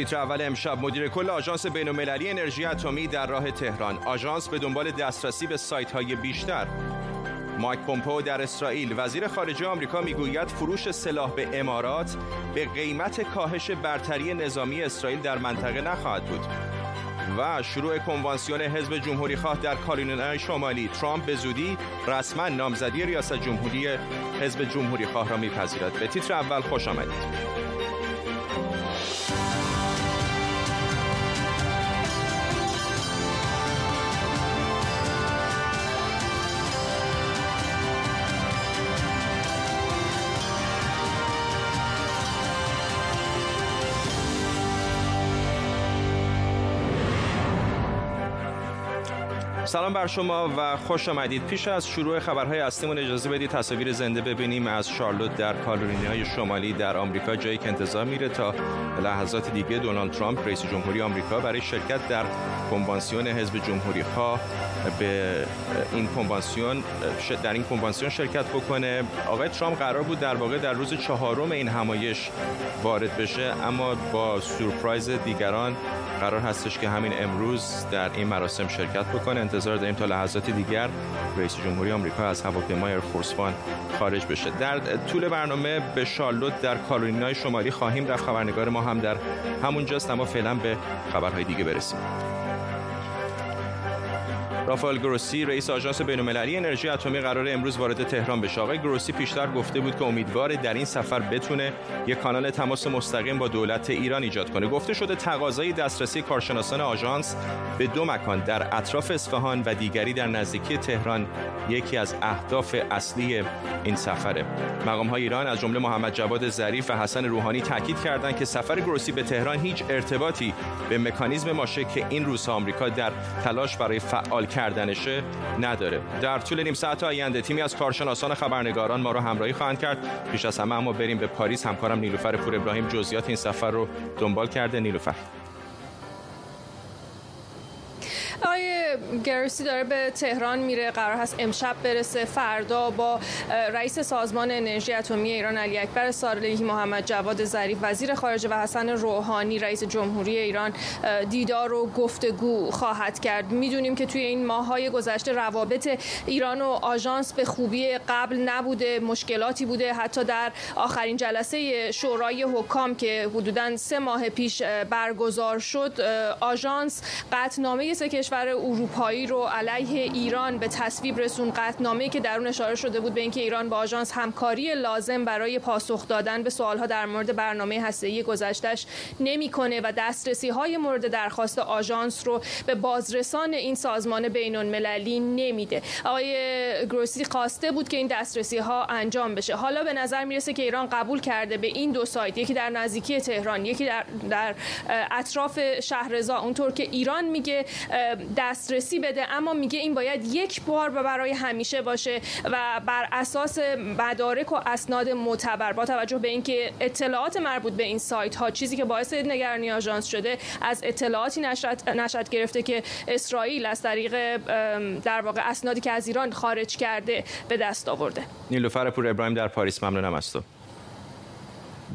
تیتر اول امشب. مدیر کل آژانس بین‌المللی انرژی اتمی در راه تهران. آژانس به دنبال دسترسی به سایت های بیشتر. مایک پومپو در اسرائیل. وزیر خارجه آمریکا می‌گوید فروش سلاح به امارات به قیمت کاهش برتری نظامی اسرائیل در منطقه نخواهد بود. و شروع کنوانسیون حزب جمهوری خواه در کارولینای شمالی. ترامپ به زودی رسما نامزدی ریاست جمهوری حزب جمهوری خواه را میپذیرد. به تیتر اول خوش آمدید. سلام بر شما و خوش آمدید. پیش از شروع خبرهای اصلیمون اجازه بدید تصاویر زنده ببینیم از شارلوت در کارولینای شمالی در آمریکا جایی که انتظار میره تا لحظات دیگه دونالد ترامپ رئیس جمهوری آمریکا برای شرکت در کنوانسیون حزب جمهوری خواه به این کنوانسیون در این کنوانسیون شرکت بکنه. آقای ترامپ قرار بود در واقع در روز چهارم این همایش وارد بشه اما با سورپرایز دیگران قرار هستش که همین امروز در این مراسم شرکت بکنه. انتظار داریم تا لحظات دیگر رئیس جمهوری آمریکا از هواپیمای ایرفورس وان خارج بشه. در طول برنامه به شارلوت در کارولینای شمالی خواهیم رفت. خبرنگار ما هم در همونجاست اما فعلا به خبرهای دیگه برسیم. رافائل گروسی رئیس آژانس بین‌المللی انرژی اتمی قرار امروز وارد تهران بشه. آقای گروسی پیشتر گفته بود که امیدوار در این سفر بتونه یک کانال تماس مستقیم با دولت ایران ایجاد کنه. گفته شده تقاضای دسترسی کارشناسان آژانس به دو مکان در اطراف اصفهان و دیگری در نزدیکی تهران یکی از اهداف اصلی این سفره. مقام های ایران از جمله محمد جواد ظریف و حسن روحانی تاکید کردند که سفر گروسی به تهران هیچ ارتباطی به مکانیزم ماشه که این روزها آمریکا در تلاش برای فعال کردنشه نداره. در طول نیم ساعت آینده تیمی از کارشناسان خبرنگاران ما رو همراهی خواهند کرد. پیش از همه اما بریم به پاریس. همکارم نیلوفر پور ابراهیم جزئیات این سفر رو دنبال کرده. نیلوفر. آقای گرسی داره به تهران میره قرار هست امشب برسه. فردا با رئیس سازمان انرژی اتمی ایران علی اکبر صالحی محمد جواد ظریف وزیر خارجه و حسن روحانی رئیس جمهوری ایران دیدار و گفتگو خواهد کرد. می‌دونیم که توی این ماههای گذشته روابط ایران و آژانس به خوبی قبل نبوده مشکلاتی بوده. حتی در آخرین جلسه شورای حکام که حدودا سه ماه پیش برگزار شد آژانس قطعنامه سه کشور اروپایی رو علیه ایران به تصویب رسون قطعنامه‌ای که در اون اشاره شده بود به اینکه ایران با آژانس همکاری لازم برای پاسخ دادن به سوالها در مورد برنامه هسته‌ای گذشتهش نمی‌کنه و دسترسی های مورد درخواست آژانس رو به بازرسان این سازمان بین‌المللی نمیده. آقای گروسی خواسته بود که این دسترسی ها انجام بشه. حالا به نظر می‌رسه که ایران قبول کرده به این دو سایت یکی در نزدیکی تهران یکی در, در اطراف شهرزا. اونطور که ایران میگه دسترسی بده اما میگه این باید یک بار و برای همیشه باشه و بر اساس مدارک و اسناد معتبر. با توجه به اینکه اطلاعات مربوط به این سایت ها چیزی که باعث نگرانی آژانس شده از اطلاعاتی نشد, نشد گرفته که اسرائیل از طریق در واقع اسنادی که از ایران خارج کرده به دست آورده. نیلوفر پور ابراهیم در پاریس. ممنونم از تو.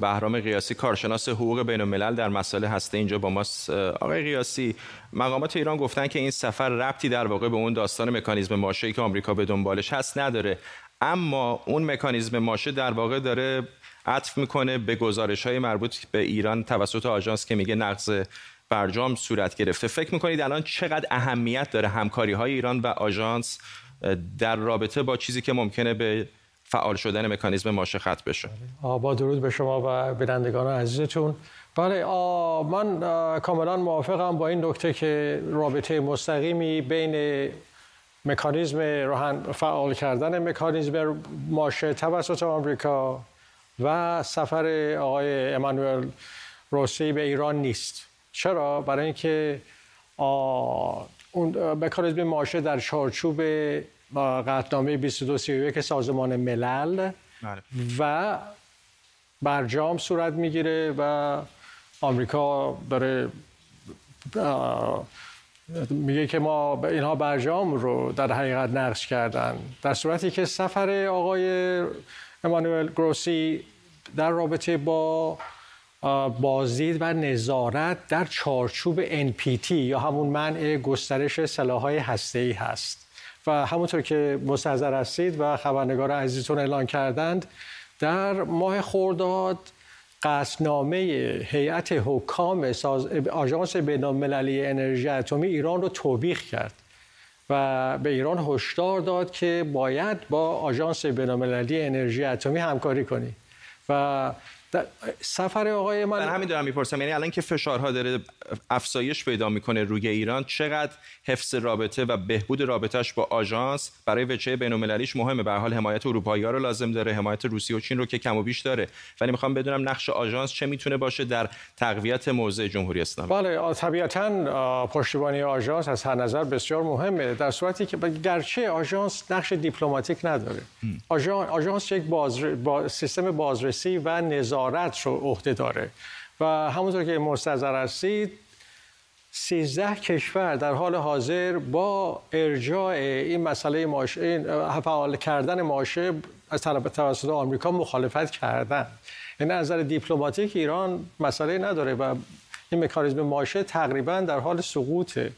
بهرام قیاسی کارشناس حقوق بین الملل در مسائل هسته اینجا با ماست. آقای قیاسی مقامات ایران گفتن که این سفر ربطی در واقع به اون داستان مکانیزم ماشه که آمریکا به دنبالش هست نداره. اما اون مکانیزم ماشه در واقع داره عطف می‌کنه به گزارش های مربوط به ایران توسط آژانس که میگه نقض برجام صورت گرفته. فکر می‌کنید الان چقدر اهمیت داره همکاری های ایران و آژانس در رابطه با چیزی که ممکنه به فعال شدن مکانیزم ماشه خط بشه با درود به شما و بینندگان عزیزتون. بله من کاملا موافقم با این نکته که رابطه مستقیمی بین مکانیزم فعال کردن مکانیزم ماشه توسط آمریکا و سفر آقای امانوئل روسی به ایران نیست. چرا؟ برای اینکه اون مکانیزم ماشه در چارچوب قطنامه 2231 سازمان ملل. بله. و برجام صورت می‌گیره و آمریکا داره میگه که ما اینها برجام رو در حقیقت نقش کردن. در صورتی که سفر آقای امانوئل گروسی در رابطه با بازدید و نظارت در چارچوب NPT یا همون منع گسترش سلاحهای هسته‌ای هست. و همونطور که مستحضر هستید و خبرنگار عزیزتون اعلان کردند در ماه خورداد قصنامه هیئت حکام ساز... آژانس بین‌المللی انرژی اتمی ایران رو توبیخ کرد و به ایران هشدار داد که باید با آژانس بین‌المللی انرژی اتمی همکاری کنی و سفر آقای من من همین دارم می‌پرسم. یعنی الان که فشارها داره افزایش پیدا می‌کنه روی ایران چقدر حفظ رابطه و بهبود رابطهش با آژانس برای وجهه بین‌المللیش مهمه؟ به حال حمایت اروپایی‌ها رو لازم داره حمایت روسیه و چین رو که کم و بیش داره. ولی می‌خوام بدونم نقش آژانس چه می‌تونه باشه در تقویت موضع جمهوری اسلامی. بله طبیعتا پشتیبانی آژانس از هر نظر بسیار مهمه در صورتی که گرچه آژانس نقش دیپلماتیک نداره. آژانس یک باز... با... سیستم بازرسی و نظارت رو عهده داره. و همونطور که مستظر هستید سیزده کشور در حال حاضر با ارجاع این مسئله ماشه این فعال کردن ماشه از طرف توسط آمریکا مخالفت کردن. این نظر دیپلماتیک ایران مسئله نداره و این مکانیزم ماشه تقریبا در حال سقوطه.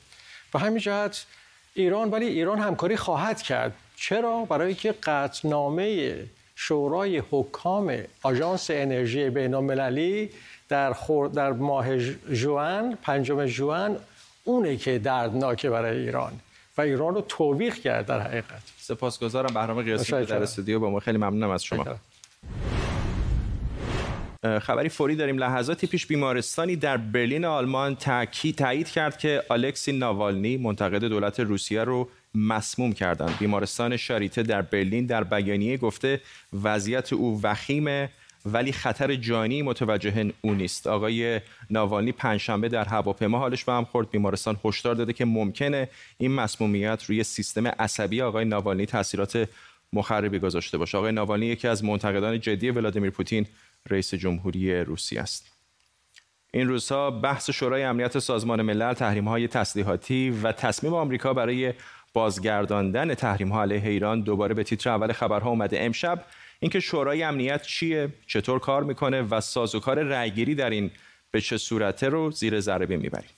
و همین جهت ایران ولی ایران همکاری خواهد کرد. چرا؟ برای که قطعنامه شورای حکام آژانس انرژی بین‌المللی در, در ماه جوان پنجم جوان اونه که دردناکه برای ایران و ایران رو توبیخ کرد در حقیقت. سپاسگزارم بهرام قیاسی در استودیو با ما. خیلی ممنونم از شما. خبری فوری داریم. لحظاتی پیش بیمارستانی در برلین آلمان تاکید تایید کرد که الکسی ناوالنی منتقد دولت روسیه رو مسموم کردند بیمارستان شاریته در برلین در بیانیه گفته وضعیت او وخیمه ولی خطر جانی متوجه او نیست. آقای ناوالنی پنجشنبه در هواپیما حالش به هم خورد. بیمارستان هشدار داده که ممکنه این مسمومیت روی سیستم عصبی آقای ناوالنی تاثیرات مخربی گذاشته باشه. آقای ناوالنی یکی از منتقدان جدی ولادیمیر پوتین رئیس جمهوری روسیه است. این روزها بحث شورای امنیت سازمان ملل تحریم های تسلیحاتی و تصمیم آمریکا برای بازگرداندن تحریم ها علیه ایران دوباره به تیتر اول خبرها اومده. امشب اینکه شورای امنیت چیه؟ چطور کار می‌کنه؟ و سازوکار رأیگیری در این به چه صورته رو زیر ذره می‌بریم.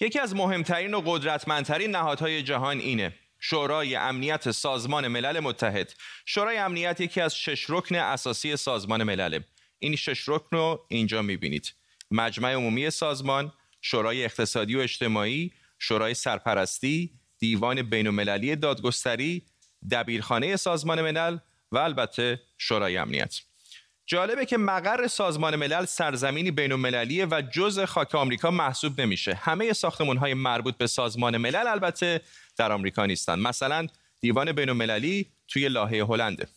یکی از مهمترین و قدرتمندترین نهادهای جهان اینه. شورای امنیت سازمان ملل متحد. شورای امنیت یکی از شش رکن اساسی سازمان ملله. این شش رکن رو اینجا می‌بینید. مجمع عمومی سازمان شورای اقتصادی و اجتماعی شورای سرپرستی دیوان بین دادگستری دبیرخانه سازمان ملل و البته شورای امنیت. جالبه که مقر سازمان ملل سرزمینی بین و جز خاک آمریکا محسوب نمیشه. همه ساختمون های مربوط به سازمان ملل البته در آمریکا نیستن. مثلا دیوان بین توی لاهه هلنده.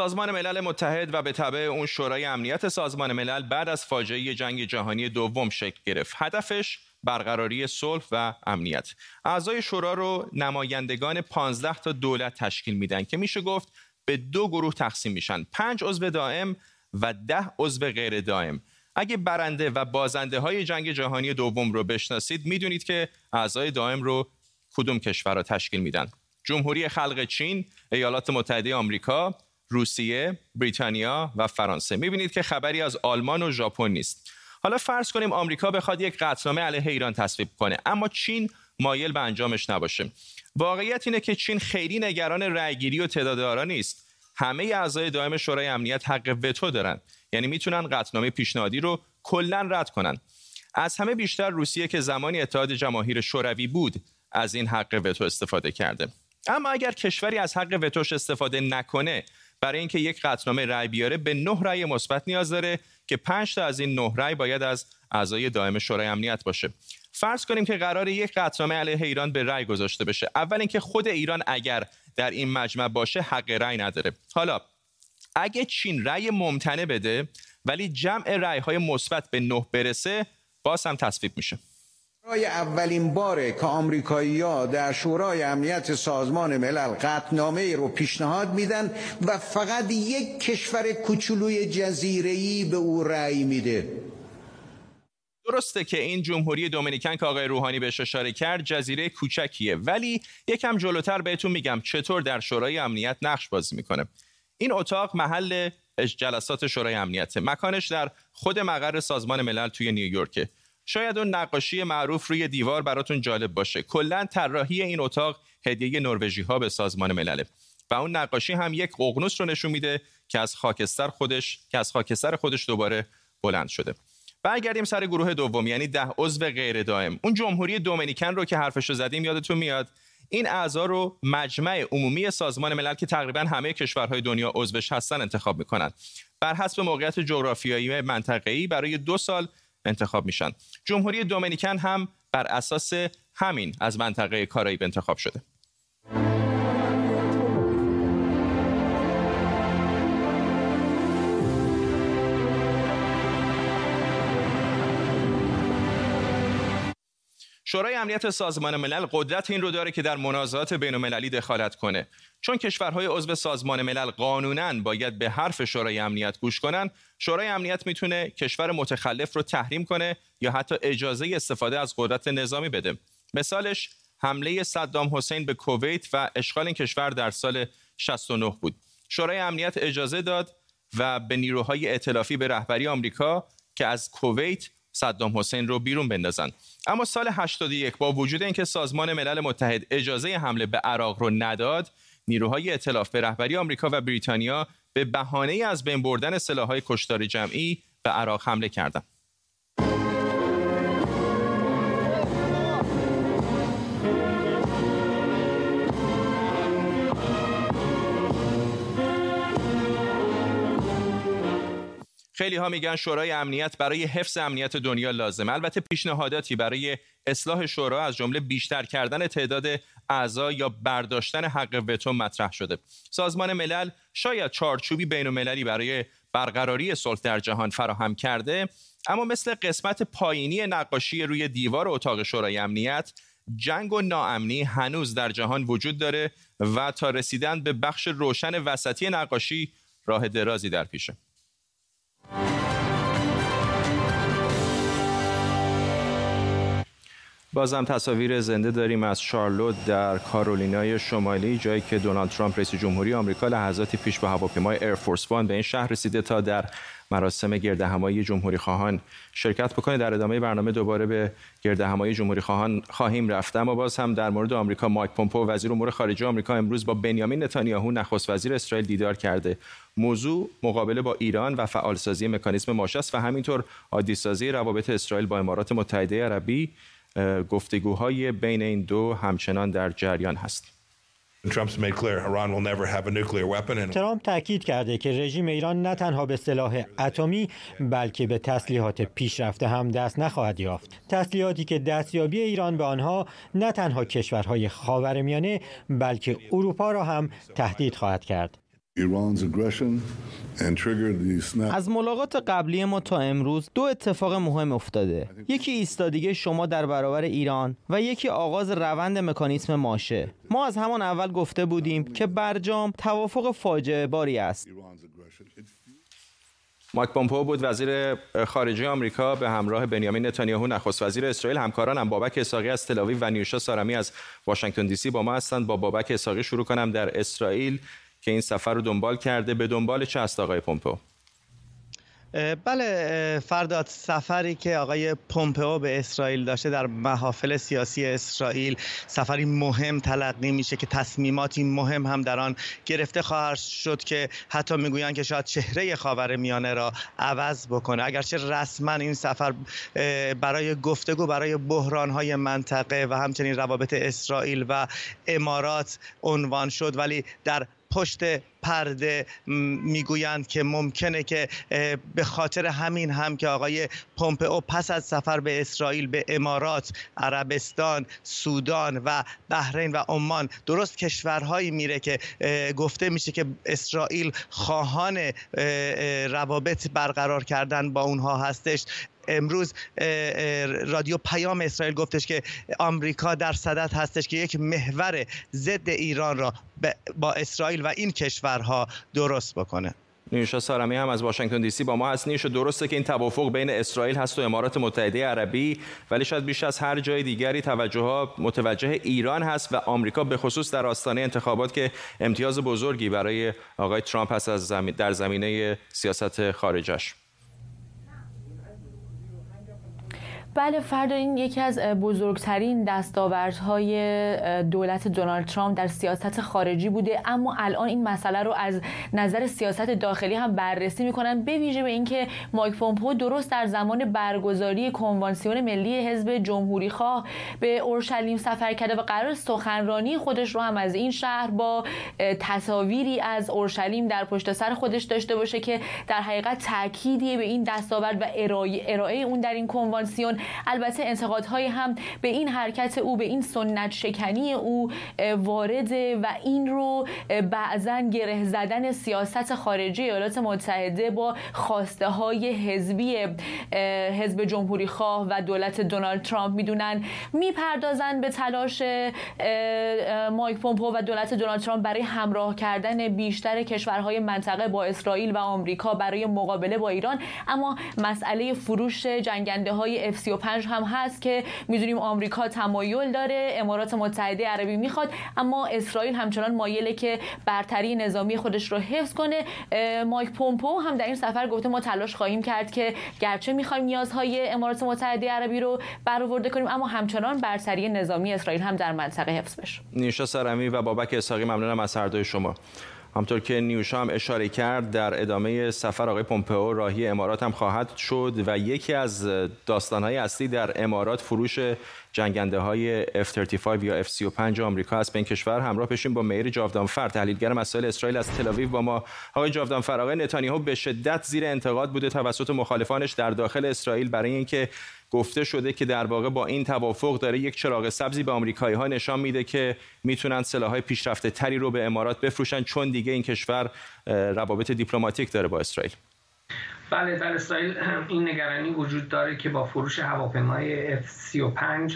سازمان ملل متحد و به تبع اون شورای امنیت سازمان ملل بعد از فاجعه جنگ جهانی دوم شکل گرفت. هدفش برقراری صلح و امنیت. اعضای شورا رو نمایندگان 15 تا دولت تشکیل میدن که میشه گفت به دو گروه تقسیم میشن. پنج عضو دائم و ده عضو غیر دائم. اگه برنده و بازنده های جنگ جهانی دوم رو بشناسید می‌دونید که اعضای دائم رو کدوم کشورها تشکیل میدن. جمهوری خلق چین، ایالات متحده آمریکا، روسیه، بریتانیا و فرانسه. می‌بینید که خبری از آلمان و ژاپن نیست. حالا فرض کنیم آمریکا بخواد یک قطعنامه علیه ایران تصویب کنه اما چین مایل به انجامش نباشه. واقعیت اینه که چین خیلی نگران رأیگیری و تعداد آرا نیست. همه اعضای دائم شورای امنیت حق وتو دارن. یعنی می‌تونن قطعنامه پیشنهادی رو کلا رد کنن. از همه بیشتر روسیه که زمانی اتحاد جماهیر شوروی بود از این حق وتو استفاده کرده. اما اگر کشوری از حق وتوش استفاده نکنه برای اینکه یک قطعنامه رأی بیاره به نه رأی مثبت نیاز داره که 5 تا از این نه رأی باید از اعضای دائم شورای امنیت باشه. فرض کنیم که قرار یک قطعنامه علیه ایران به رأی گذاشته بشه. اول اینکه خود ایران اگر در این مجمع باشه حق رأی نداره. حالا اگه چین رأی ممتنع بده ولی جمع رأی های مثبت به نه برسه باز هم تصویب میشه. برای اولین باره که آمریکایی‌ها در شورای امنیت سازمان ملل قطنامه رو پیشنهاد میدن و فقط یک کشور کوچولوی جزیره‌ای به او رأی میده. درسته که این جمهوری دومینیکن که آقای روحانی بهش اشاره کرد جزیره کوچکیه ولی یکم جلوتر بهتون میگم چطور در شورای امنیت نقش بازی می‌کنه. این اتاق محل جلسات شورای امنیت مکانش در خود مقر سازمان ملل توی نیویورکه. شاید اون نقاشی معروف روی دیوار براتون جالب باشه. کلا طراحی این اتاق هدیه نروژی ها به سازمان ملله. و اون نقاشی هم یک ققنوس رو نشون میده که از خاکستر خودش که از خاکستر خودش دوباره بلند شده. برگردیم سر گروه دوم یعنی ده عضو غیر دائم. اون جمهوری دومینیکن رو که حرفش رو زدیم یادتون میاد؟ این اعضا رو مجمع عمومی سازمان ملل که تقریبا همه کشورهای دنیا عضوش هستن انتخاب می‌کنن. بر حسب موقعیت جغرافیایی منطقه‌ای برای دو سال انتخاب میشن. جمهوری دومینیکن هم بر اساس همین از منطقه کارائیب انتخاب شده. شورای امنیت سازمان ملل قدرت این رو داره که در منازعات بین المللی دخالت کنه. چون کشورهای عضو سازمان ملل قانونا باید به حرف شورای امنیت گوش کنن شورای امنیت می‌تونه کشور متخلف رو تحریم کنه یا حتی اجازه استفاده از قدرت نظامی بده. مثالش حمله صدام حسین به کویت و اشغال این کشور در سال 69 بود. شورای امنیت اجازه داد و به نیروهای ائتلافی به رهبری آمریکا که از کویت صدام حسین رو بیرون بندازن. اما سال 81 با وجود اینکه سازمان ملل متحد اجازه حمله به عراق رو نداد نیروهای ائتلاف به رهبری آمریکا و بریتانیا به بهانه از بین بردن سلاح‌های کشتار جمعی به عراق حمله کردند. خیلی ها میگن شورای امنیت برای حفظ امنیت دنیا لازمه. البته پیشنهاداتی برای اصلاح شورا از جمله بیشتر کردن تعداد اعضا یا برداشتن حق وتو مطرح شده. سازمان ملل شاید چارچوبی بین المللی برای برقراری صلح در جهان فراهم کرده اما مثل قسمت پایینی نقاشی روی دیوار اتاق شورای امنیت جنگ و ناامنی هنوز در جهان وجود داره و تا رسیدن به بخش روشن وسطی نقاشی راه درازی در پیشه. بازم تصاویر زنده داریم از شارلوت در کارولینای شمالی جایی که دونالد ترامپ رئیس جمهوری آمریکا لحظاتی پیش با هواپیمای ایرفورس وان به این شهر رسیده تا در مراسم گرد همایی جمهوری خواهان. شرکت بکنه در ادامه برنامه دوباره به گرد همایی جمهوری خواهان خواهیم رفت. اما باز هم در مورد آمریکا مایک پومپو وزیر امور خارجه آمریکا امروز با بنیامین نتانیاهو نخست وزیر اسرائیل دیدار کرده. موضوع مقابله با ایران و فعالسازی مکانیزم ماشه و همینطور عادیسازی روابط اسرائیل با امارات متحده عربی گفتگوهای بین این دو همچنان در جریان هست. ترامپ تاکید کرده که رژیم ایران نه تنها به سلاح اتمی بلکه به تسلیحات پیشرفته هم دست نخواهد یافت. تسلیحاتی که دستیابی ایران به آنها نه تنها کشورهای خاورمیانه بلکه اروپا را هم تهدید خواهد کرد. از ملاقات قبلی ما تا امروز دو اتفاق مهم افتاده. یکی ایستادگی شما در برابر ایران و یکی آغاز روند مکانیسم ماشه. ما از همان اول گفته بودیم که برجام توافق فاجعه باری است. مایک پومپو بود وزیر خارجه آمریکا به همراه بنیامین نتانیاهو نخست وزیر اسرائیل. همکارانم بابک اساقی از تلاویو و نیوشا سارمی از واشنگتن دی سی با ما هستند. با بابک اساقی شروع کنم در اسرائیل. که این سفر رو دنبال کرده به دنبال چه است آقای پومپو؟ بله فرداد سفری که آقای پومپئو به اسرائیل داشته در محافل سیاسی اسرائیل سفری مهم تلقی میشه که تصمیماتی مهم هم در آن گرفته خواهد شد که حتی می‌گویند که شاید چهره خاور میانه را عوض بکنه. اگرچه رسما این سفر برای گفتگو برای بحرانهای منطقه و همچنین روابط اسرائیل و امارات عنوان شد ولی در پشت پرده می‌گویند که ممکنه که به خاطر همین هم که آقای پومپئو پس از سفر به اسرائیل به امارات، عربستان، سودان و بحرین و عمان درست کشورهایی میره که گفته میشه که اسرائیل خواهان روابط برقرار کردن با اونها هستش. امروز رادیو پیام اسرائیل گفتش که آمریکا در صدد هستش که یک محور ضد ایران را با اسرائیل و این کشورها درست بکنه. نیوشا سارمی هم از واشنگتن دی سی با ما هست. نیوشا درسته که این توافق بین اسرائیل هست و امارات متحده عربی ولی شاید بیش از هر جای دیگری توجه ها متوجه ایران هست و آمریکا به خصوص در آستانه انتخابات که امتیاز بزرگی برای آقای ترامپ هست از زمین در زمینه سیاست خارجش. بله فردا این یکی از بزرگترین دستاوردهای دولت دونالد ترامپ در سیاست خارجی بوده. اما الان این مسئله رو از نظر سیاست داخلی هم بررسی می‌کنن به ویژه به اینکه مایک پومپو درست در زمان برگزاری کنوانسیون ملی حزب جمهوری خواه به اورشلیم سفر کرده و قرار سخنرانی خودش رو هم از این شهر با تصاویری از اورشلیم در پشت سر خودش داشته باشه که در حقیقت تاکیدی به این دستاورد و ارائه, ارائه اون در این کنوانسیون. البته انتقادهایی هم به این حرکت او به این سنت شکنی او وارده و این رو بعضا گره زدن سیاست خارجی ایالات متحده با خواسته های حزبی حزب جمهوری خواه و دولت دونالد ترامپ می‌دونن. می‌پردازن به تلاش مایک پومپو و دولت دونالد ترامپ برای همراه کردن بیشتر کشورهای منطقه با اسرائیل و آمریکا برای مقابله با ایران. اما مسئله فروش جنگنده های F 35 هم هست که می‌دونیم آمریکا تمایل داره امارات متحده عربی می‌خواد اما اسرائیل همچنان مایله که برتری نظامی خودش رو حفظ کنه. مایک پومپو هم در این سفر گفته ما تلاش خواهیم کرد که گرچه می‌خوایم نیازهای امارات متحده عربی رو برآورده کنیم اما همچنان برتری نظامی اسرائیل هم در منطقه حفظ بشه. نیشا سرمی و بابک اسحاقی ممنونم از هر شما. همطور که نیوشا هم اشاره کرد در ادامه سفر آقای پومپئو راهی امارات هم خواهد شد و یکی از داستانهای اصلی در امارات فروش جنگنده های F-35 یا F-35 آمریکا است به این کشور همراه بشیم با میر جاودانفر تحلیلگر مسائل اسرائیل از تل با ما. آقای جاودانفر آقای نتانیاهو به شدت زیر انتقاد بوده توسط مخالفانش در داخل اسرائیل. برای اینکه گفته شده که در واقع با این توافق داره یک چراغ سبزی به آمریکایی ها نشان میده که می‌تونن سلاحهای پیشرفته تری رو به امارات بفروشن چون دیگه این کشور روابط دیپلماتیک داره با اسرائیل. بله در اسرائیل این نگرانی وجود داره که با فروش هواپیمای F35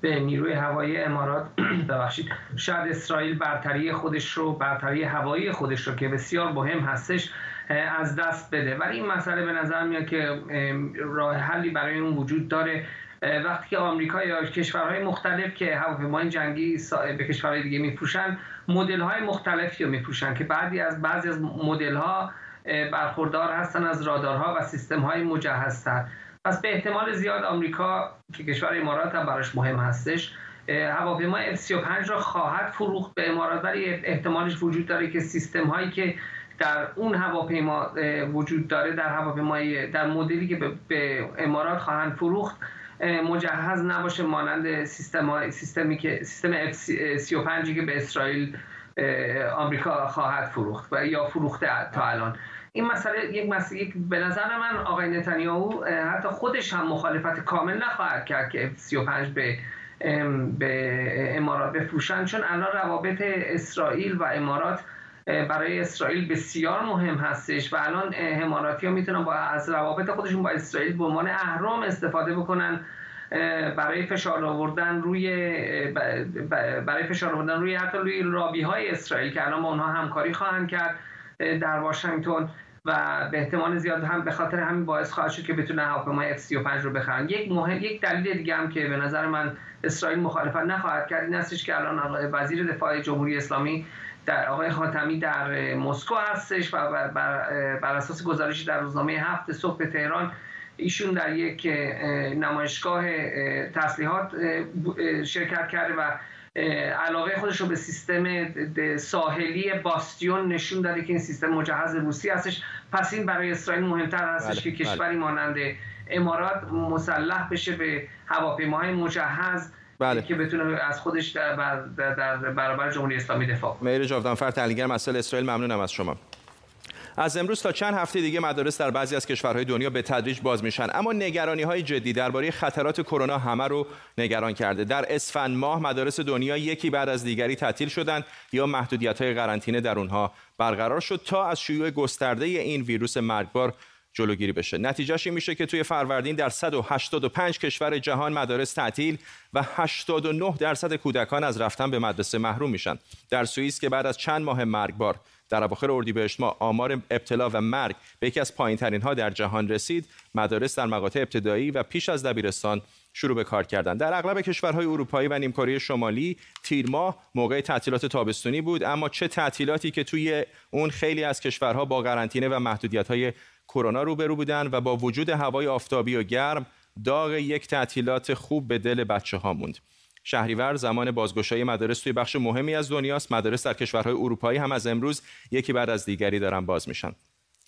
به نیروی هوایی امارات ببخشید شاید اسرائیل برتری خودش رو برتری هوایی خودش رو که بسیار مهم هستش از دست بده. ولی این مسئله به نظر میاد که راه حلی برای اون وجود داره. وقتی که آمریکا یا کشورهای مختلف که هواپیمای جنگی به کشورهای دیگه میفروشن مدل های مختلفی رو میفروشن که بعضی از بعضی از مدل ها برخوردار هستن از رادارها و سیستم های مجهزتر. پس به احتمال زیاد آمریکا که کشور امارات هم براش مهم هستش هواپیمای F35 را خواهد فروخت به امارات ولی احتمالش وجود داره که سیستم هایی که در اون هواپیما وجود داره در هواپیمای در مدلی که به امارات خواهند فروخت مجهز نباشه مانند سیستم سیستمی که سیستم F35 که به اسرائیل آمریکا خواهد فروخت و یا فروخته تا الان. این مسئله یک مسئله یک به نظر من آقای نتانیاهو حتی خودش هم مخالفت کامل نخواهد کرد که F35 به به امارات بفروشن چون الان روابط اسرائیل و امارات برای اسرائیل بسیار مهم هستش و الان اماراتی ها می‌تونن با از روابط خودشون با اسرائیل به عنوان اهرام استفاده بکنن برای فشار آوردن روی برای فشار آوردن روی حتی روی رابی های اسرائیل که الان اونها همکاری خواهند کرد در واشنگتن و به احتمال زیاد هم به خاطر همین باعث خواهد شد که بتونه هواپیمای F35 رو بخرن. یک مهم یک دلیل دیگه هم که به نظر من اسرائیل مخالفت نخواهد کرد این هستش که الان وزیر دفاع جمهوری اسلامی در آقای خاتمی در مسکو هستش و بر, اساس گزارشی در روزنامه هفت صبح تهران ایشون در یک نمایشگاه تسلیحات شرکت کرده و علاقه خودش رو به سیستم ساحلی باستیون نشون داده که این سیستم مجهز روسی هستش پس این برای اسرائیل مهمتر هستش بله، که بله. کشوری مانند امارات مسلح بشه به هواپیماهای مجهز بله. که بتونه از خودش در, در, برابر جمهوری اسلامی دفاع کنه مهر جاودانفر تحلیلگر مسائل اسرائیل ممنونم از شما از امروز تا چند هفته دیگه مدارس در بعضی از کشورهای دنیا به تدریج باز میشن. اما نگرانی های جدی درباره خطرات کرونا همه رو نگران کرده. در اسفند ماه مدارس دنیا یکی بعد از دیگری تعطیل شدند یا محدودیت های قرنطینه در اونها برقرار شد تا از شیوع گسترده این ویروس مرگبار جلوگیری بشه. نتیجهش این میشه که توی فروردین در 185 کشور جهان مدارس تعطیل و 89 درصد کودکان از رفتن به مدرسه محروم میشن. در سوئیس که بعد از چند ماه مرگبار در اواخر اردیبهشت ماه آمار ابتلا و مرگ به یکی از پایینترین ها در جهان رسید. مدارس در مقاطع ابتدایی و پیش از دبیرستان شروع به کار کردن در اغلب کشورهای اروپایی و نیمکره شمالی تیر ماه موقع تعطیلات تابستونی بود اما چه تعطیلاتی که توی اون خیلی از کشورها با قرنطینه و محدودیت های کرونا روبرو بودن و با وجود هوای آفتابی و گرم داغ یک تعطیلات خوب به دل بچه ها موند. شهریور زمان بازگشایی مدارس توی بخش مهمی از دنیاست. مدارس در کشورهای اروپایی هم از امروز یکی بعد از دیگری دارن باز میشن.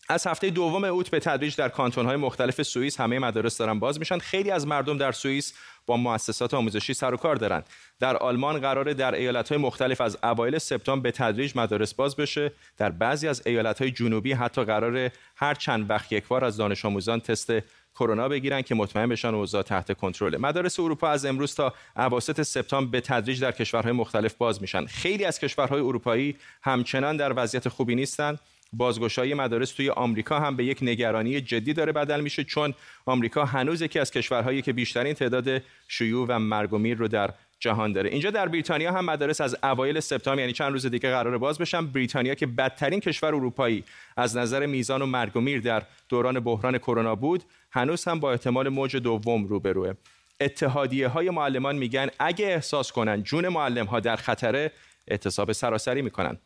از هفته دوم اوت به تدریج در کانتون‌های مختلف سوئیس همه مدارس دارن باز میشن. خیلی از مردم در سوئیس با مؤسسات آموزشی سر و کار دارن. در آلمان قرار در ایالت‌های مختلف از اوایل سپتامبر به تدریج مدارس باز بشه. در بعضی از ایالت‌های جنوبی حتی قرار هر چند وقت یک بار از دانش آموزان تست کرونا بگیرن که مطمئن بشن اوضاع تحت کنترل مدارس اروپا از امروز تا اواسط سپتامبر به تدریج در کشورهای مختلف باز میشن. خیلی از کشورهای اروپایی همچنان در وضعیت خوبی نیستند بازگشایی مدارس توی آمریکا هم به یک نگرانی جدی داره بدل میشه چون آمریکا هنوز یکی از کشورهایی که بیشترین تعداد شیوع و مرگ رو در جهان داره. اینجا در بریتانیا هم مدارس از اوایل سپتامبر یعنی چند روز دیگه قرار باز بشن. بریتانیا که بدترین کشور اروپایی از نظر میزان و مرگ و میر در دوران بحران کرونا بود هنوز هم با احتمال موج دوم روبروه. اتحادیه های معلمان میگن اگه احساس کنن جون معلم ها در خطره اعتصاب سراسری می‌کنن.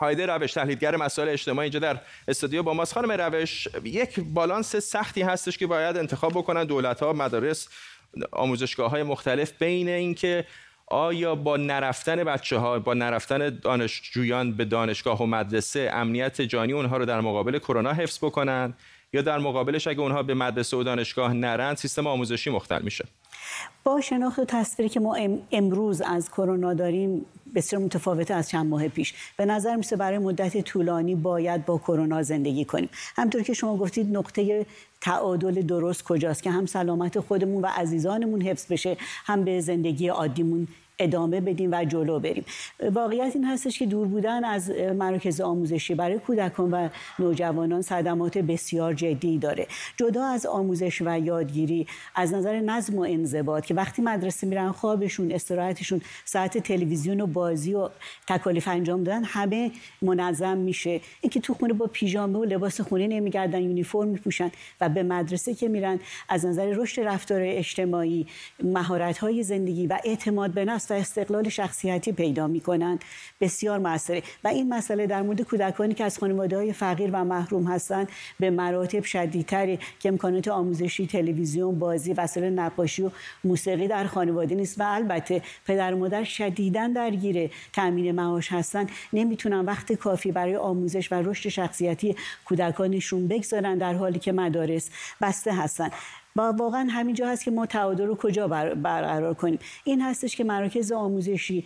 هایده روش تحلیلگر مسائل اجتماعی اینجا در استودیو با ماست. خانم روش یک بالانس سختی هستش که باید انتخاب بکنن دولت ها مدارس آموزشگاه های مختلف بین اینکه آیا با نرفتن بچه ها با نرفتن دانشجویان به دانشگاه و مدرسه امنیت جانی اونها رو در مقابل کرونا حفظ بکنن؟ یا در مقابلش اگه اونها به مدرسه و دانشگاه نرند سیستم آموزشی مختل میشه. با شناخت و تصویری که ما امروز از کرونا داریم بسیار متفاوته از چند ماه پیش. به نظر میسه برای مدت طولانی باید با کرونا زندگی کنیم. همطور که شما گفتید نقطه تعادل درست کجاست که هم سلامت خودمون و عزیزانمون حفظ بشه هم به زندگی عادیمون ادامه بدیم و جلو بریم. واقعیت این هستش که دور بودن از مراکز آموزشی برای کودکان و نوجوانان صدمات بسیار جدی داره. جدا از آموزش و یادگیری از نظر نظم و انضباط که وقتی مدرسه میرن خوابشون استراحتشون ساعت تلویزیون و بازی و تکالیف انجام دادن همه منظم میشه. اینکه تو خونه با پیژامه و لباس خونه نمیگردن یونیفرم میپوشن و به مدرسه که میرن از نظر رشد رفتار اجتماعی مهارت های زندگی و اعتماد به نفس و استقلال شخصیتی پیدا می‌کنن. بسیار موثره. و این مسئله در مورد کودکانی که از خانواده های فقیر و محروم هستند به مراتب شدیدتری که امکانات آموزشی تلویزیون بازی وسایل نقاشی و موسیقی در خانواده نیست. و البته پدر و مادر شدیدا درگیر تامین معاش هستن. نمی‌تونن وقت کافی برای آموزش و رشد شخصیتی کودکانشون بگذارن در حالی که مدارس بسته هستن. و واقعا همینجا هست که ما تعادل رو کجا برقرار کنیم. این هستش که مراکز آموزشی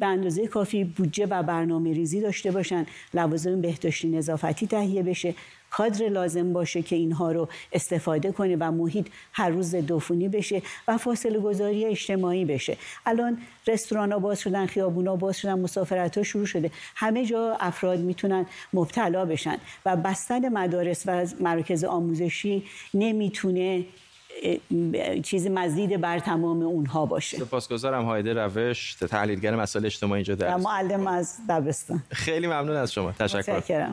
به اندازه کافی بودجه و برنامه ریزی داشته باشن لوازم بهداشتی نظافتی تهیه بشه کادر لازم باشه که اینها رو استفاده کنه و محیط هر روز دوفونی بشه و فاصله گذاری اجتماعی بشه. الان رستوران ها باز شدن خیابون ها باز شدن مسافرت ها شروع شده. همه جا افراد می‌تونن مبتلا بشن و بستن مدارس و مراکز آموزشی نمی‌تونه چیز مزید بر تمام اونها باشه. سپاسگزارم هایده روش تحلیلگر مسائل اجتماعی اینجا در معلم از دبستان. خیلی ممنون از شما. تشکر.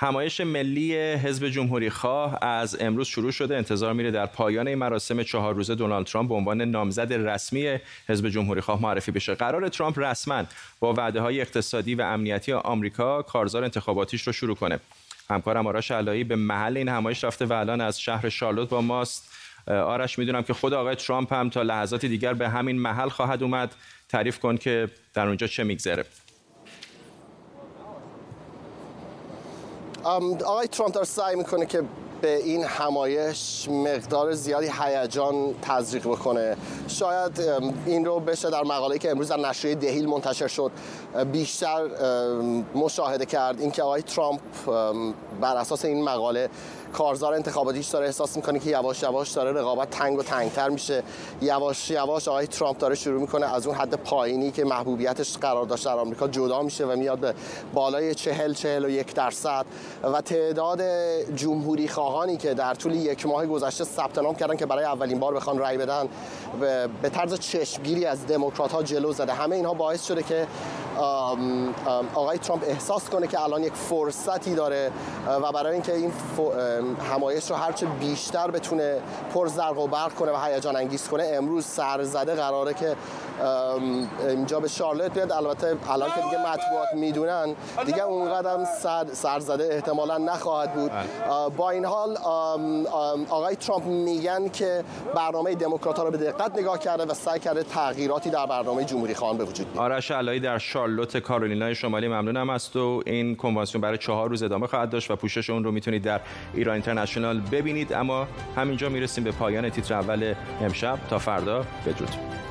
همایش ملی حزب جمهوری خواه از امروز شروع شده. انتظار میره در پایان این مراسم چهار روزه دونالد ترامپ به عنوان نامزد رسمی حزب جمهوری خواه معرفی بشه. قرار ترامپ رسما با وعده های اقتصادی و امنیتی آمریکا کارزار انتخاباتیش رو شروع کنه. همکارم آرش علایی به محل این همایش رفته و الان از شهر شارلوت با ماست. آرش می‌دونم که خود آقای ترامپ هم تا لحظات دیگر به همین محل خواهد اومد. تعریف کن که در اونجا چه میگذره. آقای ترامپ داره سعی می‌کنه که به این همایش مقدار زیادی هیجان تزریق بکنه. شاید این رو بشه در مقاله که امروز در نشریه دهیل منتشر شد بیشتر مشاهده کرد. اینکه آقای ترامپ بر اساس این مقاله کارزار انتخاباتیش داره احساس می‌کنه که یواش یواش داره رقابت تنگ و تنگتر میشه. یواش یواش آقای ترامپ داره شروع می‌کنه از اون حد پایینی که محبوبیتش قرار داشت در آمریکا جدا میشه و میاد به بالای چهل چهل و یک درصد و تعداد جمهوری خواهانی که در طول یک ماه گذشته ثبت نام کردن که برای اولین بار بخوان رای بدن به طرز چشمگیری از دموکرات ها جلو زده. همه اینها باعث شده که آقای ترامپ احساس کنه که الان یک فرصتی داره و برای اینکه این همایش رو هرچه بیشتر بتونه پر زرق و برق کنه و هیجان انگیز کنه امروز سرزده قراره که اینجا به شارلت بیاد. البته الان که دیگه مطبوعات می‌دونن دیگه اونقدر سر سرزده احتمالا نخواهد بود. بله. با این حال آقای ترامپ میگن که برنامه دموکرات رو به دقت نگاه کرده و سعی کرده تغییراتی در برنامه جمهوری خواهان به وجود بیاره. آرش علایی در شارلوت کارولینای شمالی ممنونم است و این کنوانسیون برای چهار روز ادامه خواهد داشت و پوشش اون رو می‌تونید در ایران اینترنشنال ببینید. اما همینجا می‌رسیم به پایان تیتر اول امشب. تا فردا بدرود.